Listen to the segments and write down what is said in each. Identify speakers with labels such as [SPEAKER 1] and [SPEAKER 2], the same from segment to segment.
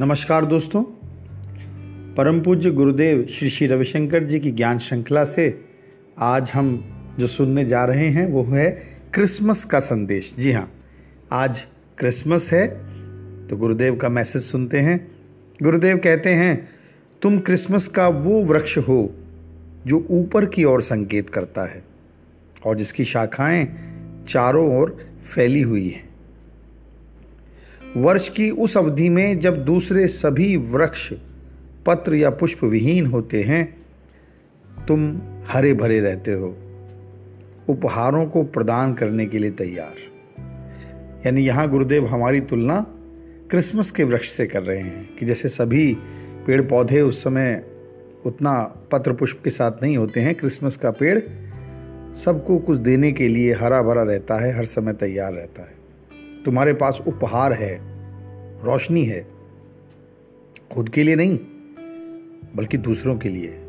[SPEAKER 1] नमस्कार दोस्तों। परम पूज्य गुरुदेव श्री श्री रविशंकर जी की ज्ञान श्रृंखला से आज हम जो सुनने जा रहे हैं, वो है क्रिसमस का संदेश। जी हाँ आज क्रिसमस है तो गुरुदेव का मैसेज सुनते हैं। गुरुदेव कहते हैं, तुम क्रिसमस का वो वृक्ष हो, जो ऊपर की ओर संकेत करता है और जिसकी शाखाएँ चारों ओर फैली हुई हैं। वर्ष की उस अवधि में जब दूसरे सभी वृक्ष, पत्र या पुष्प विहीन होते हैं, तुम हरे भरे रहते हो। उपहारों को प्रदान करने के लिए तैयार। यानी यहाँ गुरुदेव हमारी तुलना क्रिसमस के वृक्ष से कर रहे हैं कि जैसे सभी पेड़ पौधे उस समय उतना पत्र पुष्प के साथ नहीं होते हैं, क्रिसमस का पेड़ सबको कुछ देने के लिए हरा भरा रहता है, हर समय तैयार रहता है। तुम्हारे पास उपहार है, रोशनी है, खुद के लिए नहीं, बल्कि दूसरों के लिए।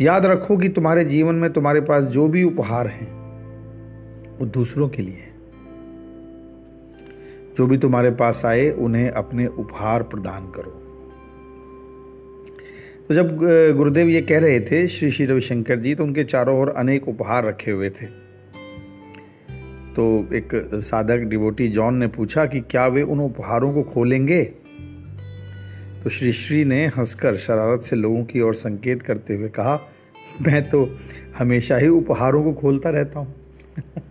[SPEAKER 1] याद रखो कि तुम्हारे जीवन में तुम्हारे पास जो भी उपहार हैं, वो दूसरों के लिए जो भी तुम्हारे पास आए, उन्हें अपने उपहार प्रदान करो। तो जब गुरुदेव ये कह रहे थे, श्री श्री रविशंकर जी तो उनके चारों ओर अनेक उपहार रखे हुए थे। तो एक साधक डिवोटी जॉन ने पूछा कि क्या वे उन उपहारों को खोलेंगे? तो श्री श्री ने हंसकर शरारत से लोगों की ओर संकेत करते हुए कहा, मैं तो हमेशा ही उपहारों को खोलता रहता हूँ।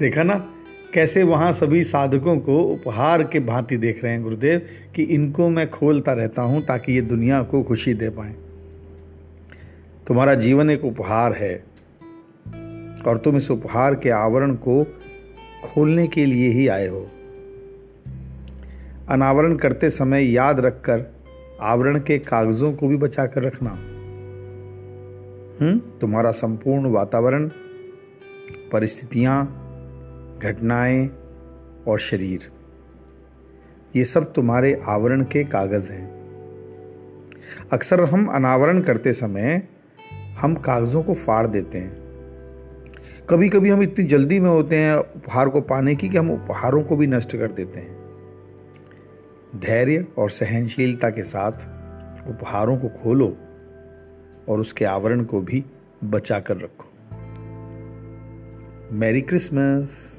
[SPEAKER 1] देखा ना, कैसे वहाँ सभी साधकों को उपहार के भांति देख रहे हैं गुरुदेव कि इनको मैं खोलता रहता हूँ ताकि ये दुनिया को खुशी दे पाए। तुम्हारा जीवन एक उपहार है। और तुम इस उपहार के आवरण को खोलने के लिए ही आए हो। अनावरण करते समय याद रखकर आवरण के कागजों को भी बचाकर रखना। हम्म तुम्हारा संपूर्ण वातावरण, परिस्थितियाँ, घटनाएँ और शरीर, ये सब तुम्हारे आवरण के कागज़ हैं। अक्सर हम अनावरण करते समय हम कागजों को फाड़ देते हैं। कभी कभी हम इतनी जल्दी में होते हैं उपहार को पाने की कि हम उपहारों को भी नष्ट कर देते हैं। धैर्य और सहनशीलता के साथ उपहारों को खोलो और उसके आवरण को भी बचा कर रखो। Merry Christmas.